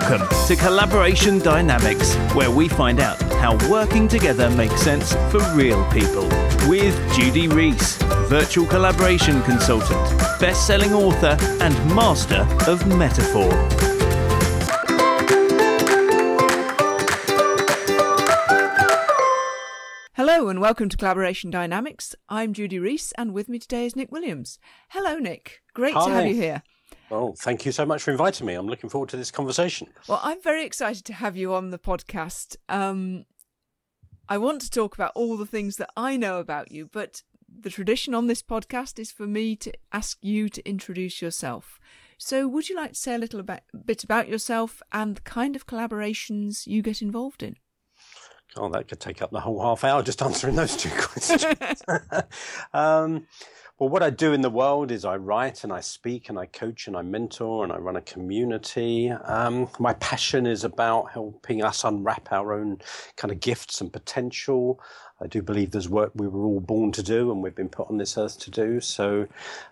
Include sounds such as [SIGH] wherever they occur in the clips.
Welcome to Collaboration Dynamics, where we find out how working together makes sense for real people. With Judy Rees, virtual collaboration consultant, best selling author, and master of metaphor. Hello and welcome to Collaboration Dynamics. I'm Judy Rees and with me today is Nick Williams. Hello, Nick. Great to have you here. Well, thank you so much for inviting me. I'm looking forward to this conversation. Well, I'm very excited to have you on the podcast. Um, I want to talk about all the things that I know about you, but the tradition on this podcast is for me to ask you to introduce yourself. So, would you like to say a little about, bit about yourself and the kind of collaborations you get involved in? Oh, that could take up the whole half hour just [LAUGHS] answering those two questions. [LAUGHS] [LAUGHS] um, well, what I do in the world is I write and I speak and I coach and I mentor and I run a community. Um, my passion is about helping us unwrap our own kind of gifts and potential. I do believe there's work we were all born to do and we've been put on this earth to do. So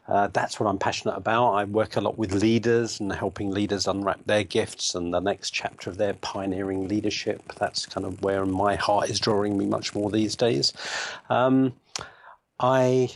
uh, that's what I'm passionate about. I work a lot with leaders and helping leaders unwrap their gifts and the next chapter of their pioneering leadership. That's kind of where my heart is drawing me much more these days. Um, I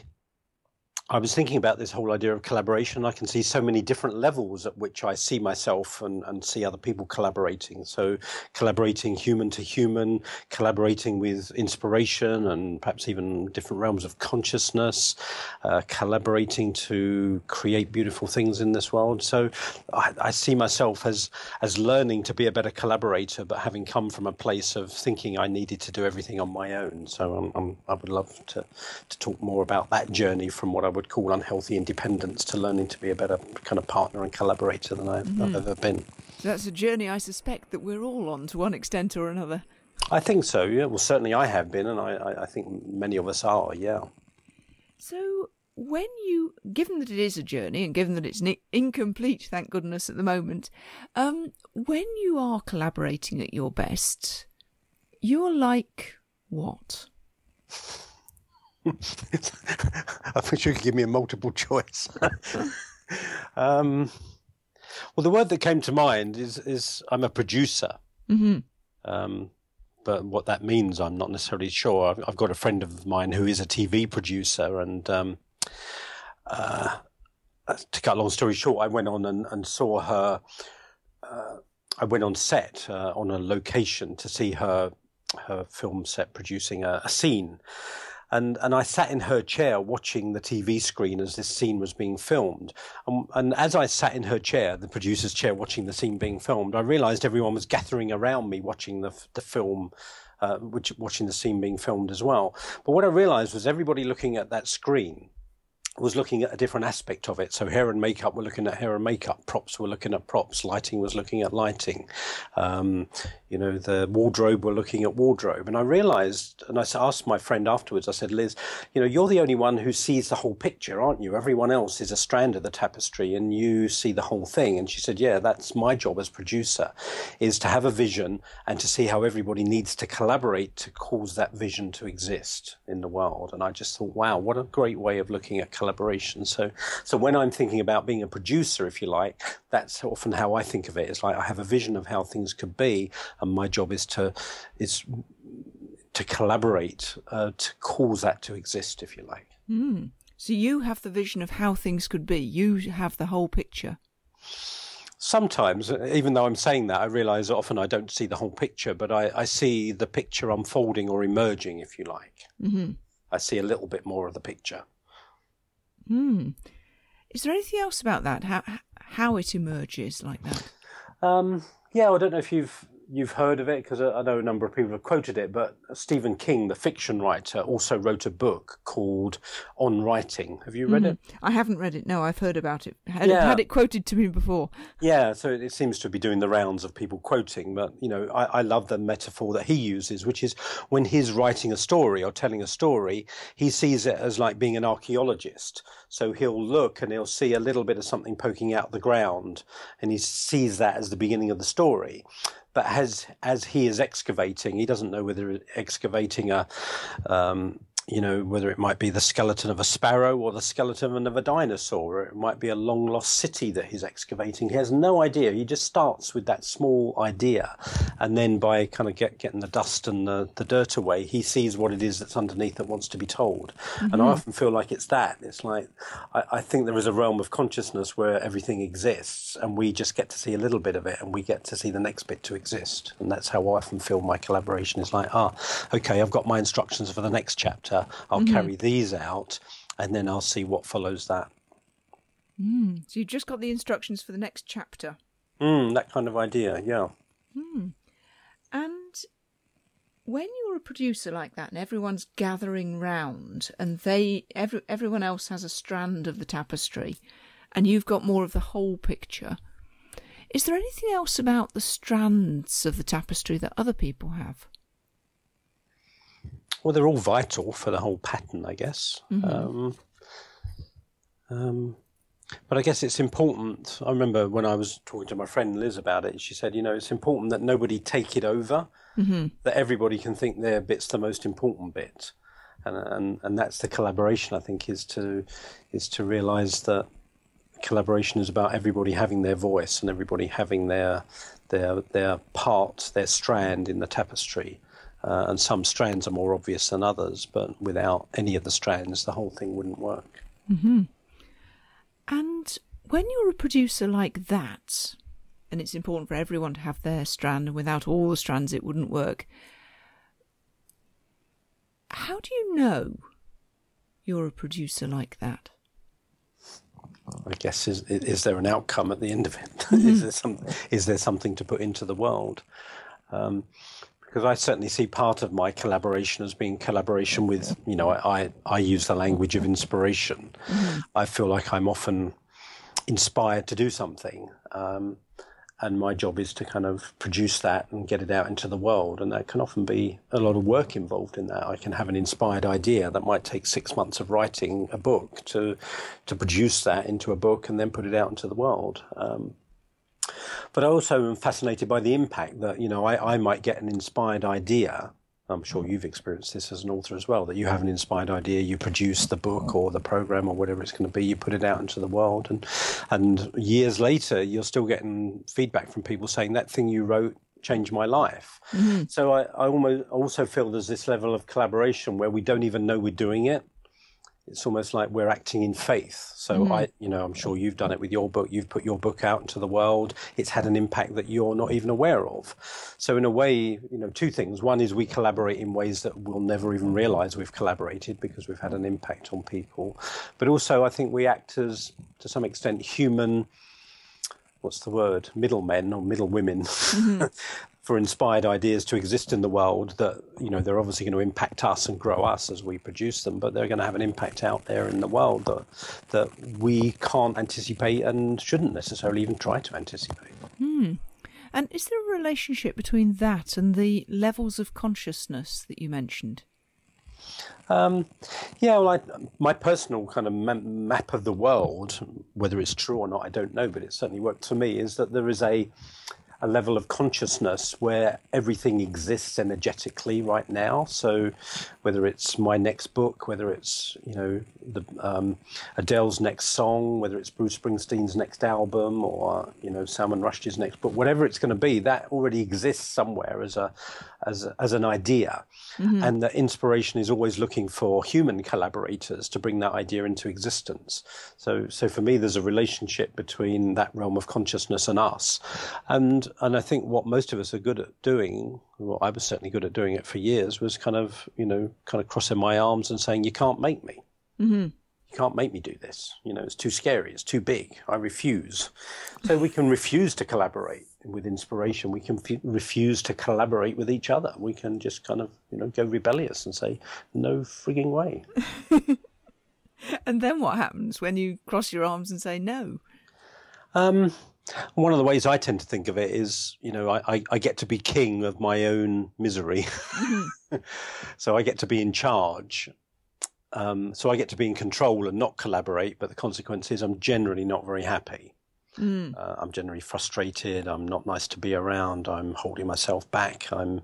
I was thinking about this whole idea of collaboration. I can see so many different levels at which I see myself and, and see other people collaborating. So, collaborating human to human, collaborating with inspiration and perhaps even different realms of consciousness, uh, collaborating to create beautiful things in this world. So, I, I see myself as as learning to be a better collaborator, but having come from a place of thinking I needed to do everything on my own. So, I'm, I'm, I would love to to talk more about that journey from what I would call unhealthy independence to learning to be a better kind of partner and collaborator than I've, I've ever been. So, that's a journey I suspect that we're all on to one extent or another. I think so. Yeah. Well, certainly I have been, and I, I, I think many of us are. Yeah. So, when you, given that it is a journey and given that it's incomplete, thank goodness at the moment, um, when you are collaborating at your best, you're like what? I wish you could give me a multiple choice. [LAUGHS] um, well, the word that came to mind is is I'm a producer. Mm-hmm. Um, but what that means, I'm not necessarily sure. I've, I've got a friend of mine who is a TV producer, and um, uh, to cut a long story short, I went on and, and saw her. Uh, I went on set uh, on a location to see her her film set producing a, a scene, and and I sat in her chair watching the TV screen as this scene was being filmed. And, and as I sat in her chair, the producer's chair, watching the scene being filmed, I realised everyone was gathering around me watching the the film. Uh, which, watching the scene being filmed as well. But what I realised was everybody looking at that screen was looking at a different aspect of it. So hair and makeup were looking at hair and makeup. Props were looking at props. Lighting was looking at lighting. Um, you know, the wardrobe were looking at wardrobe. And I realized, and I asked my friend afterwards, I said, Liz, you know, you're the only one who sees the whole picture, aren't you? Everyone else is a strand of the tapestry and you see the whole thing. And she said, yeah, that's my job as producer is to have a vision and to see how everybody needs to collaborate to cause that vision to exist in the world. And I just thought, wow, what a great way of looking at collaboration. So, so when I'm thinking about being a producer, if you like, that's often how I think of it. It's like I have a vision of how things could be, and my job is to is to collaborate uh, to cause that to exist, if you like. Mm. So you have the vision of how things could be. You have the whole picture. Sometimes, even though I'm saying that, I realize often I don't see the whole picture, but I, I see the picture unfolding or emerging, if you like. Mm-hmm. I see a little bit more of the picture. Hmm. Is there anything else about that? How how it emerges like that? Um, yeah, I don't know if you've you've heard of it because I I know a number of people have quoted it, but Stephen King, the fiction writer, also wrote a book called On Writing. Have you read it? Mm-hmm. I haven't read it. No, I've heard about it. Had, Yeah. had it quoted to me before. Yeah, so it seems to be doing the rounds of people quoting, but you know, I, I love the metaphor that he uses, which is when he's writing a story or telling a story, he sees it as like being an archaeologist. So he'll look and he'll see a little bit of something poking out the ground, and he sees that as the beginning of the story. But as as he is excavating, he doesn't know whether excavating a um, you know, whether it might be the skeleton of a sparrow or the skeleton of a dinosaur, or it might be a long lost city that he's excavating. He has no idea. He just starts with that small idea. And then by kind of get, getting the dust and the, the dirt away, he sees what it is that's underneath that wants to be told. Mm-hmm. And I often feel like it's that. It's like, I, I think there is a realm of consciousness where everything exists and we just get to see a little bit of it and we get to see the next bit to exist. And that's how I often feel my collaboration is like, ah, okay, I've got my instructions for the next chapter I'll mm-hmm. carry these out, and then I'll see what follows that. Mm. So you've just got the instructions for the next chapter. Mm, that kind of idea, yeah. Mm. And when you're a producer like that, and everyone's gathering round, and they every, everyone else has a strand of the tapestry, and you've got more of the whole picture. Is there anything else about the strands of the tapestry that other people have? Well, they're all vital for the whole pattern, I guess. Mm-hmm. Um, um, but I guess it's important. I remember when I was talking to my friend Liz about it, she said, you know, it's important that nobody take it over, mm-hmm. that everybody can think their bit's the most important bit. And, and, and that's the collaboration, I think, is to, is to realize that collaboration is about everybody having their voice and everybody having their, their, their part, their strand in the tapestry. Uh, and some strands are more obvious than others, but without any of the strands, the whole thing wouldn't work. Mm-hmm. And when you're a producer like that, and it's important for everyone to have their strand, and without all the strands, it wouldn't work. How do you know you're a producer like that? I guess is is there an outcome at the end of it? [LAUGHS] Mm-hmm. is there some is there something to put into the world? Um, because I certainly see part of my collaboration as being collaboration with, you know, I, I use the language of inspiration. Mm-hmm. I feel like I'm often inspired to do something. Um, and my job is to kind of produce that and get it out into the world. And that can often be a lot of work involved in that. I can have an inspired idea that might take six months of writing a book to, to produce that into a book and then put it out into the world. Um, but I also am fascinated by the impact that, you know, I, I might get an inspired idea. I'm sure you've experienced this as an author as well, that you have an inspired idea, you produce the book or the program or whatever it's going to be, you put it out into the world, and and years later, you're still getting feedback from people saying that thing you wrote changed my life. Mm-hmm. So I, I almost also feel there's this level of collaboration where we don't even know we're doing it it's almost like we're acting in faith. So mm. I, you know, I'm sure you've done it with your book. You've put your book out into the world. It's had an impact that you're not even aware of. So in a way, you know, two things. One is we collaborate in ways that we'll never even realize we've collaborated because we've had an impact on people. But also, I think we act as, to some extent, human what's the word middlemen or middle women mm-hmm. [LAUGHS] for inspired ideas to exist in the world that you know they're obviously going to impact us and grow us as we produce them but they're going to have an impact out there in the world that that we can't anticipate and shouldn't necessarily even try to anticipate hmm. and is there a relationship between that and the levels of consciousness that you mentioned um, yeah, well, I, my personal kind of map of the world, whether it's true or not, I don't know, but it certainly worked for me, is that there is a a level of consciousness where everything exists energetically right now. So, whether it's my next book, whether it's you know the um, Adele's next song, whether it's Bruce Springsteen's next album, or you know Salman Rushdie's next book, whatever it's going to be, that already exists somewhere as a as as an idea, mm-hmm. and the inspiration is always looking for human collaborators to bring that idea into existence. So, so for me, there's a relationship between that realm of consciousness and us, and and I think what most of us are good at doing, well, I was certainly good at doing it for years, was kind of you know kind of crossing my arms and saying, "You can't make me." Mm-hmm. You can't make me do this. You know, it's too scary. It's too big. I refuse. So we can refuse to collaborate with inspiration. We can f- refuse to collaborate with each other. We can just kind of, you know, go rebellious and say, no frigging way. [LAUGHS] and then what happens when you cross your arms and say no? Um, one of the ways I tend to think of it is, you know, I, I, I get to be king of my own misery. Mm-hmm. [LAUGHS] so I get to be in charge. Um, so I get to be in control and not collaborate, but the consequence is I'm generally not very happy. Mm. Uh, I'm generally frustrated. I'm not nice to be around. I'm holding myself back. I'm,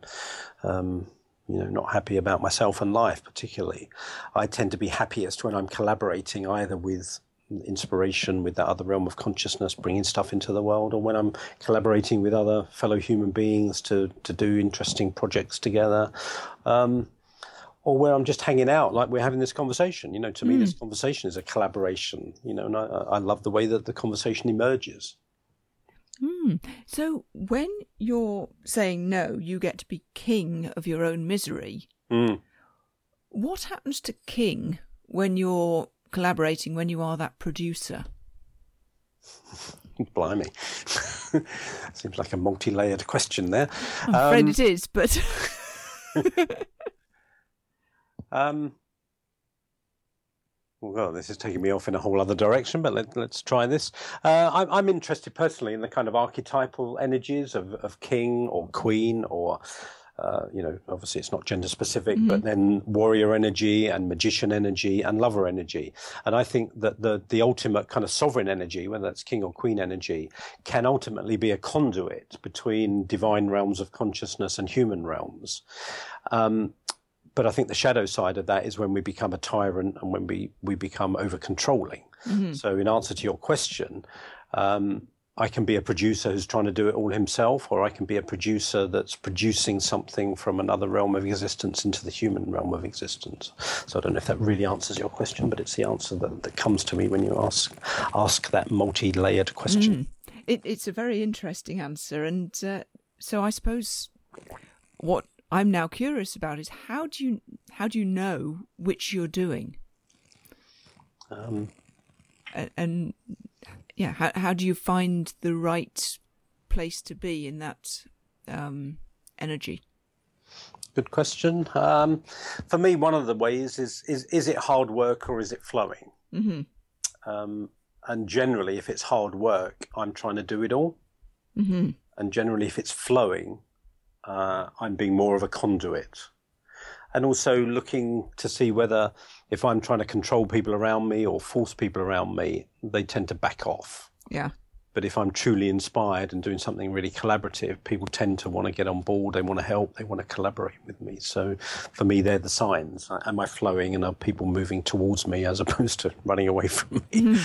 um, you know, not happy about myself and life particularly, I tend to be happiest when I'm collaborating either with inspiration with that other realm of consciousness, bringing stuff into the world, or when I'm collaborating with other fellow human beings to, to do interesting projects together. Um, or where I'm just hanging out, like we're having this conversation. You know, to me, this conversation is a collaboration. You know, and I, I love the way that the conversation emerges. Hmm. So when you're saying no, you get to be king of your own misery. Mm. What happens to king when you're collaborating, when you are that producer? [LAUGHS] Blimey. [LAUGHS] Seems like a multi layered question there. I'm afraid Um, it is, but [LAUGHS] Um, well, this is taking me off in a whole other direction, but let, let's try this. Uh, I'm, I'm interested personally in the kind of archetypal energies of, of king or queen or. Uh, you know, obviously it's not gender specific, but then warrior energy and magician energy and lover energy. And I think that the, the ultimate kind of sovereign energy, whether that's king or queen energy, can ultimately be a conduit between divine realms of consciousness and human realms. Um, but I think the shadow side of that is when we become a tyrant and when we, we become over controlling. So, in answer to your question, um, I can be a producer who's trying to do it all himself, or I can be a producer that's producing something from another realm of existence into the human realm of existence. So, I don't know if that really answers your question, but it's the answer that, that comes to me when you ask ask that multi layered question. it, it's a very interesting answer. And uh, so I suppose what I'm now curious about is how do you how do you know which you're doing? Um, and, and yeah, how how do you find the right place to be in that um, energy? Good question. Um, for me, one of the ways is is is it hard work or is it flowing? hmm Um, and generally, if it's hard work, I'm trying to do it all. hmm And generally, if it's flowing, uh, I'm being more of a conduit. And also looking to see whether, if I'm trying to control people around me or force people around me, they tend to back off. Yeah. But if I'm truly inspired and doing something really collaborative, people tend to want to get on board. They want to help. They want to collaborate with me. So for me, they're the signs. Am I flowing and are people moving towards me as [LAUGHS] opposed to running away from me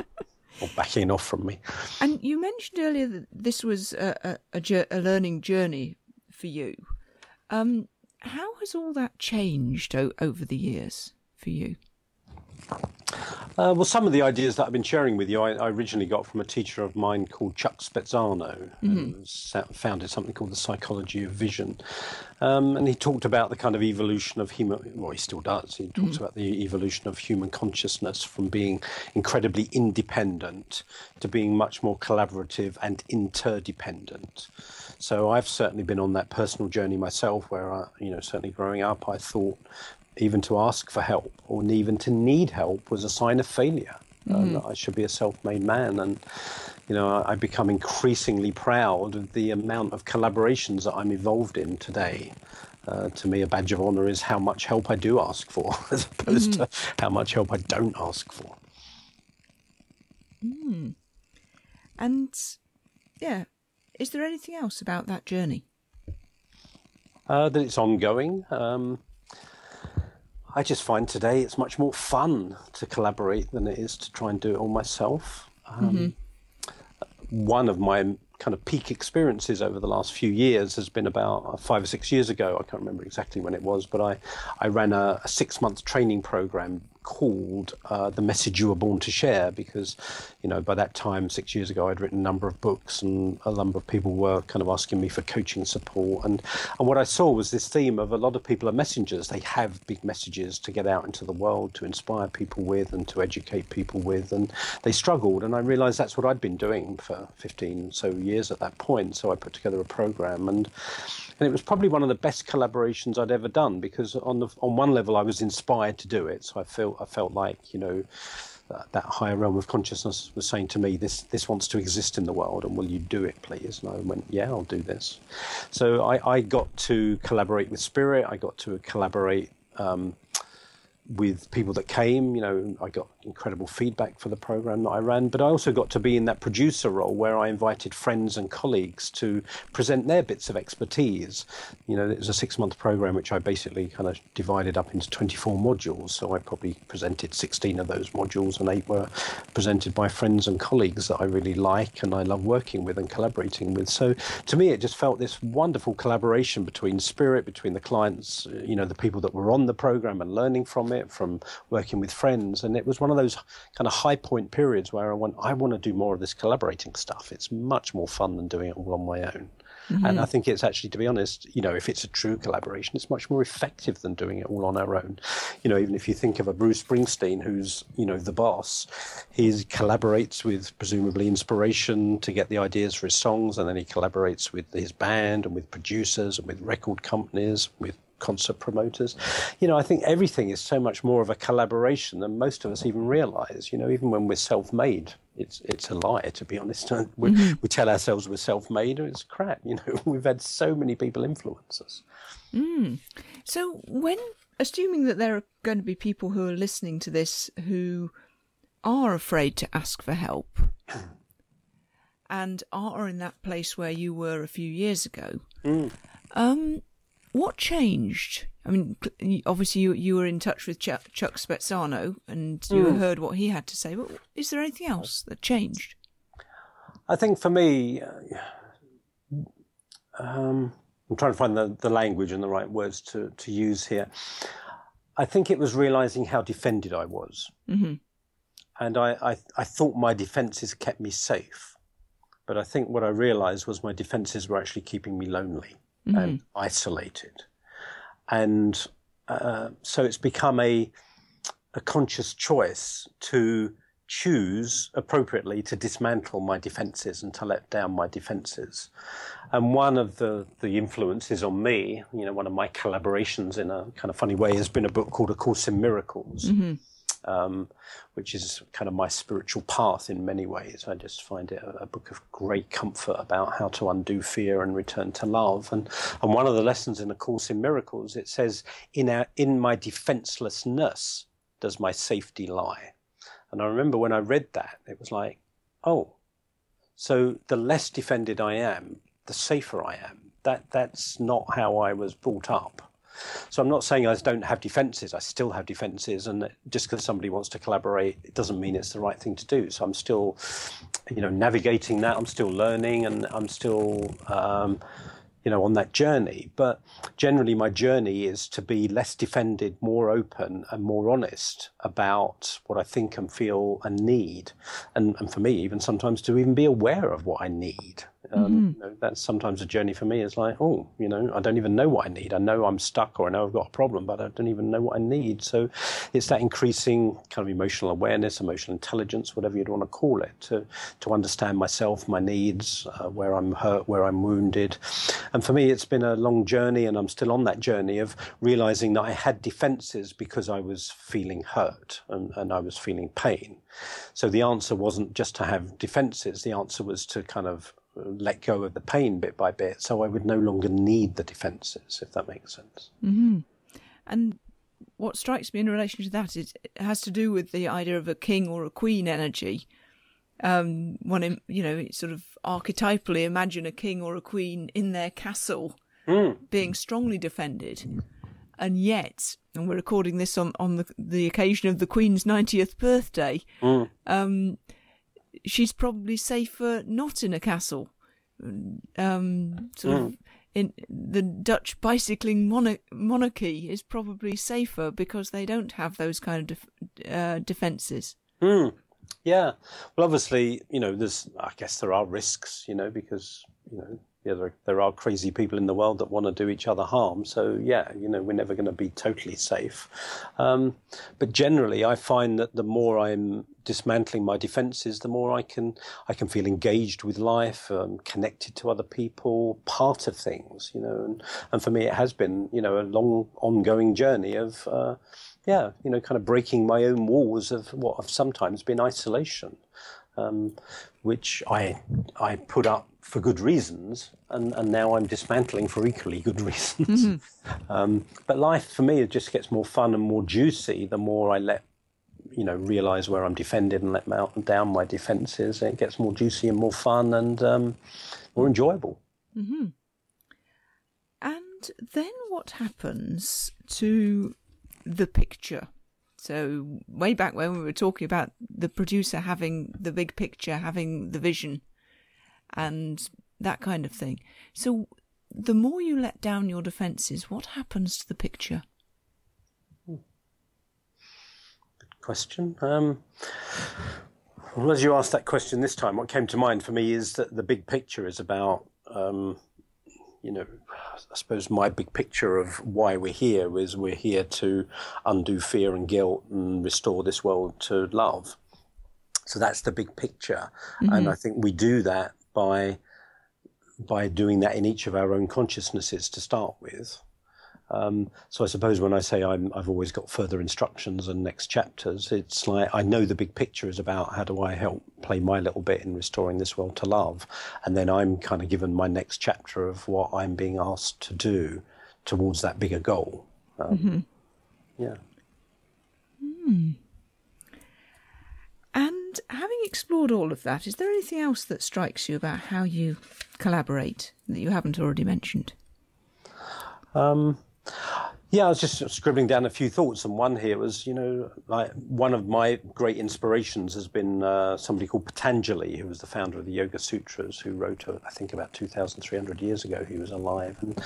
[LAUGHS] or backing off from me? And you mentioned earlier that this was a, a, a, a learning journey for you. Um, how has all that changed o- over the years for you? Uh, well, some of the ideas that I've been sharing with you, I, I originally got from a teacher of mine called Chuck Spezzano, who founded something called the Psychology of Vision. Um, and he talked about the kind of evolution of human, well, he still does. He talks about the evolution of human consciousness from being incredibly independent to being much more collaborative and interdependent. So I've certainly been on that personal journey myself, where I, you know, certainly growing up, I thought even to ask for help or even to need help was a sign of failure. And I should be a self-made man, and you know, I, I become increasingly proud of the amount of collaborations that I'm involved in today. Uh, to me, a badge of honor is how much help I do ask for, [LAUGHS] as opposed to how much help I don't ask for. And yeah, is there anything else about that journey? uh, that it's ongoing. Um, I just find today it's much more fun to collaborate than it is to try and do it all myself. Um, One of my kind of peak experiences over the last few years has been about five or six years ago. I can't remember exactly when it was, but I, I ran a, a six month training program called uh, The Message You Were Born to Share because, you know, by that time, six years ago, I'd written a number of books and a number of people were kind of asking me for coaching support. And, and what I saw was this theme of a lot of people are messengers. They have big messages to get out into the world, to inspire people with and to educate people with. And they struggled. And I realized that's what I'd been doing for 15 so years at that point. So I put together a program and and it was probably one of the best collaborations I'd ever done because on the on one level I was inspired to do it, so I felt I felt like you know that, that higher realm of consciousness was saying to me this this wants to exist in the world and will you do it please? And I went yeah I'll do this. So I, I got to collaborate with spirit. I got to collaborate um, with people that came. You know, I got incredible feedback for the program that I ran, but I also got to be in that producer role where I invited friends and colleagues to present their bits of expertise. You know, it was a six month program which I basically kind of divided up into 24 modules. So I probably presented 16 of those modules, and eight were presented by friends and colleagues that I really like and I love working with and collaborating with. So to me, it just felt this wonderful collaboration between Spirit, between the clients, you know, the people that were on the program and learning from it, from working with friends. And it was one of those kind of high point periods where I want, I want to do more of this collaborating stuff. It's much more fun than doing it all on my own. Mm-hmm. And I think it's actually, to be honest, you know, if it's a true collaboration, it's much more effective than doing it all on our own. You know, even if you think of a Bruce Springsteen, who's, you know, the boss, he collaborates with presumably inspiration to get the ideas for his songs, and then he collaborates with his band and with producers and with record companies, with concert promoters. You know, I think everything is so much more of a collaboration than most of us even realize. You know, even when we're self made, it's it's a lie to be honest. [LAUGHS] We, mm-hmm. we tell ourselves we're self made, and it's crap. You know, [LAUGHS] we've had so many people influence us. Mm. So when assuming that there are going to be people who are listening to this who are afraid to ask for help [CLEARS THROAT] and are in that place where you were a few years ago, mm. um, what changed? I mean, obviously you you were in touch with Chuck, Chuck Spezzano and you mm. heard what he had to say. But is there anything else that changed? I think for me, um, I'm trying to find the, the language and the right words to, to use here. I think it was realizing how defended I was. Mm-hmm. And I, I, I thought my defenses kept me safe. But I think what I realized was my defenses were actually keeping me lonely mm-hmm. and isolated. And uh, so it's become a, a conscious choice to choose appropriately to dismantle my defenses and to let down my defenses. And one of the, the influences on me, you know, one of my collaborations in a kind of funny way has been a book called A Course in Miracles. Mm-hmm um, which is kind of my spiritual path in many ways. I just find it a, a, book of great comfort about how to undo fear and return to love. And, and one of the lessons in the Course in Miracles, it says, in, our, in my defenselessness does my safety lie. And I remember when I read that, it was like, oh, so the less defended I am, the safer I am. That, that's not how I was brought up. So I'm not saying I don't have defences. I still have defences, and just because somebody wants to collaborate, it doesn't mean it's the right thing to do. So I'm still, you know, navigating that. I'm still learning, and I'm still. Um, you know, on that journey. But generally, my journey is to be less defended, more open, and more honest about what I think and feel and need. And, and for me, even sometimes to even be aware of what I need. Um, mm-hmm. you know, that's sometimes a journey for me. It's like, oh, you know, I don't even know what I need. I know I'm stuck or I know I've got a problem, but I don't even know what I need. So it's that increasing kind of emotional awareness, emotional intelligence, whatever you'd want to call it, to, to understand myself, my needs, uh, where I'm hurt, where I'm wounded. And for me, it's been a long journey, and I'm still on that journey of realizing that I had defenses because I was feeling hurt and, and I was feeling pain. So the answer wasn't just to have defenses, the answer was to kind of let go of the pain bit by bit, so I would no longer need the defences, if that makes sense. Mm-hmm. And what strikes me in relation to that is it has to do with the idea of a king or a queen energy. Um, one, you know, sort of archetypally imagine a king or a queen in their castle, mm. being strongly defended, and yet, and we're recording this on on the the occasion of the Queen's ninetieth birthday. Mm. Um, she's probably safer not in a castle. Um, sort mm. of in the Dutch bicycling monarchy is probably safer because they don't have those kind of def- uh, defenses. Mm. Yeah. Well, obviously, you know, there's, I guess there are risks, you know, because, you know, yeah, there, there are crazy people in the world that want to do each other harm. So yeah, you know, we're never going to be totally safe. Um, but generally, I find that the more I'm dismantling my defenses, the more I can I can feel engaged with life, um, connected to other people, part of things. You know, and and for me, it has been you know a long ongoing journey of. Uh, yeah, you know, kind of breaking my own walls of what have sometimes been isolation, um, which I I put up for good reasons, and, and now I'm dismantling for equally good [LAUGHS] reasons. Mm-hmm. Um, but life for me it just gets more fun and more juicy the more I let you know realize where I'm defended and let down my defenses. It gets more juicy and more fun and um, more enjoyable. Mm-hmm. And then what happens to the picture? So way back when we were talking about the producer having the big picture, having the vision, and that kind of thing. So the more you let down your defences, what happens to the picture? Good question. Um, well, as you asked that question this time, what came to mind for me is that the big picture is about, um, you know, I suppose my big picture of why we're here is we're here to undo fear and guilt and restore this world to love. So that's the big picture, mm-hmm. and I think we do that by by doing that in each of our own consciousnesses to start with. Um, so I suppose when I say i have always got further instructions and next chapters, it's like I know the big picture is about how do I help play my little bit in restoring this world to love, and then I'm kind of given my next chapter of what I'm being asked to do towards that bigger goal. Um, mm-hmm. Yeah. Mm. And having explored all of that, is there anything else that strikes you about how you collaborate that you haven't already mentioned? Um, yeah, I was just scribbling down a few thoughts, and one here was, you know, like one of my great inspirations has been uh, somebody called Patanjali, who was the founder of the Yoga Sutras, who wrote, uh, I think, about 2,300 years ago. He was alive, and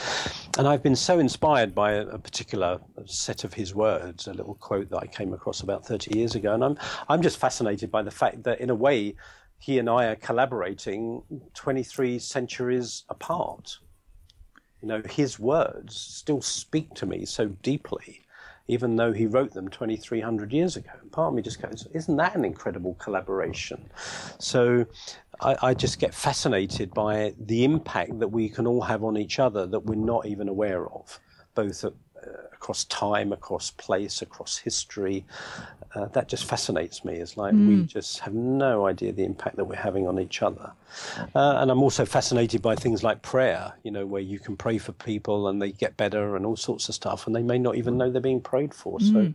and I've been so inspired by a, a, particular set of his words, a little quote that I came across about 30 years ago, and I'm I'm just fascinated by the fact that, in a way, he and I are collaborating 23 centuries apart you know, his words still speak to me so deeply, even though he wrote them 2,300 years ago. And part of me just goes, isn't that an incredible collaboration? So I, I, just get fascinated by the impact that we can all have on each other that we're not even aware of, both at across time, across place, across history. Uh, that just fascinates me. It's like mm. we just have no idea the impact that we're having on each other. Uh, and I'm also fascinated by things like prayer, you know, where you can pray for people and they get better and all sorts of stuff, and they may not even know they're being prayed for. Mm. So,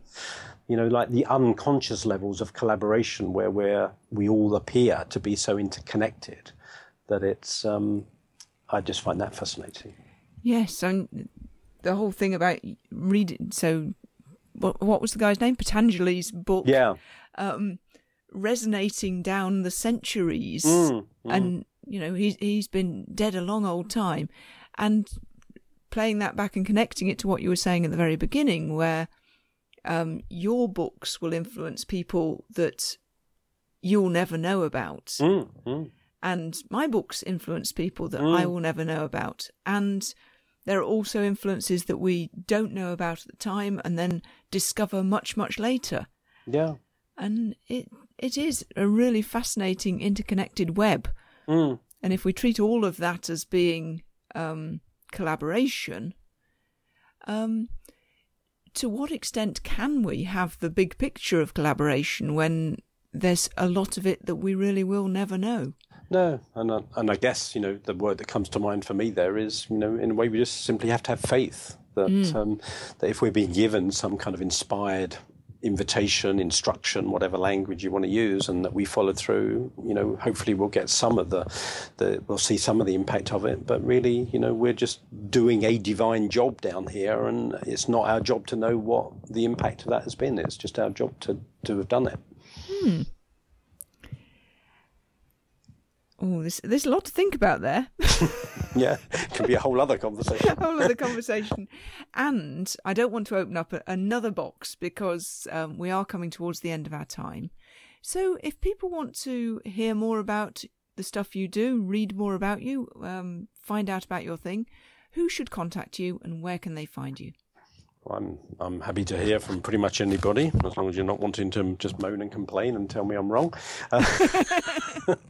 you know, like the unconscious levels of collaboration where we're, we all appear to be so interconnected that it's, um, I just find that fascinating. Yes, and the whole thing about reading. So, what, what was the guy's name? Patanjali's book. Yeah. Um, resonating down the centuries, mm, mm. and you know he's he's been dead a long old time, and playing that back and connecting it to what you were saying at the very beginning, where um, your books will influence people that you'll never know about. Mm, mm. and my books influence people that I mm. will never know about. And there are also influences that we don't know about at the time and then discover much, much later. Yeah. And it it is a really fascinating interconnected web. Mm. And if we treat all of that as being um, collaboration, um, to what extent can we have the big picture of collaboration when there's a lot of it that we really will never know? No, and I, and I guess you know the word that comes to mind for me there is you know in a way we just simply have to have faith that mm. um, that if we're being given some kind of inspired invitation, instruction, whatever language you want to use, and that we follow through, you know, hopefully we'll get some of the, the we'll see some of the impact of it. But really, you know, we're just doing a divine job down here, and it's not our job to know what the impact of that has been. It's just our job to to have done it. Hmm. Oh, there's, there's a lot to think about there. [LAUGHS] yeah, it can be a whole other conversation. a [LAUGHS] whole other conversation. And I don't want to open up a, another box because um, we are coming towards the end of our time. So if people want to hear more about the stuff you do, read more about you, um, find out about your thing, who should contact you and where can they find you? I'm I'm happy to hear from pretty much anybody, as long as you're not wanting to just moan and complain and tell me I'm wrong. Uh, [LAUGHS]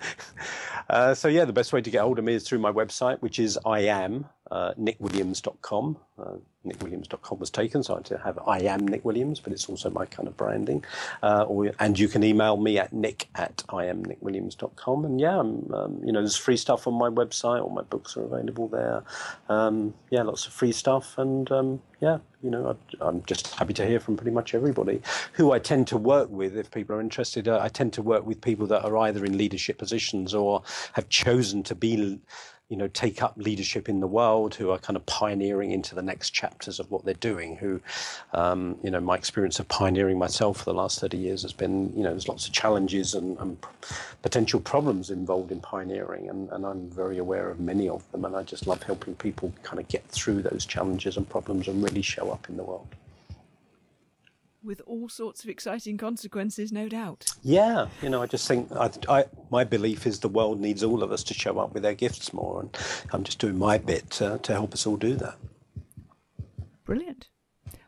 Uh, so yeah, the best way to get hold of me is through my website, which is I am uh, nickwilliams.com. Uh, nickwilliams.com was taken, so I have I am Nick Williams, but it's also my kind of branding. Uh, or, and you can email me at nick at I am nickwilliams.com. And yeah, um, you know, there's free stuff on my website. All my books are available there. Um, yeah, lots of free stuff. And um, yeah, you know, I, am just happy to hear from pretty much everybody. Who I tend to work with, if people are interested, uh, I tend to work with people that are either in leadership positions or have chosen to be you know, take up leadership in the world, who are kind of pioneering into the next chapters of what they're doing. Who, um, you know, my experience of pioneering myself for the last 30 years has been, you know, there's lots of challenges and, and potential problems involved in pioneering, and, and I'm very aware of many of them, and I just love helping people kind of get through those challenges and problems and really show up in the world with all sorts of exciting consequences, no doubt. Yeah, you know, I just think I, I, my belief is the world needs all of us to show up with their gifts more, and I'm just doing my bit to, to help us all do that. Brilliant.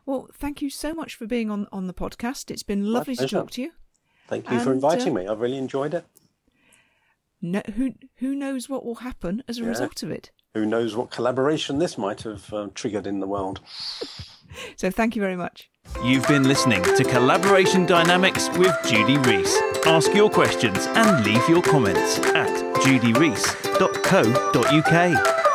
Well, thank you so much for being on on the podcast. It's been lovely to talk to you. Thank you and, for inviting uh, me. I've really enjoyed it. No, who who knows what will happen as a yeah. result of it? Who knows what collaboration this might have uh, triggered in the world? [LAUGHS] so, thank you very much. You've been listening to Collaboration Dynamics with Judy Rees. Ask your questions and leave your comments at judyrees.co.uk.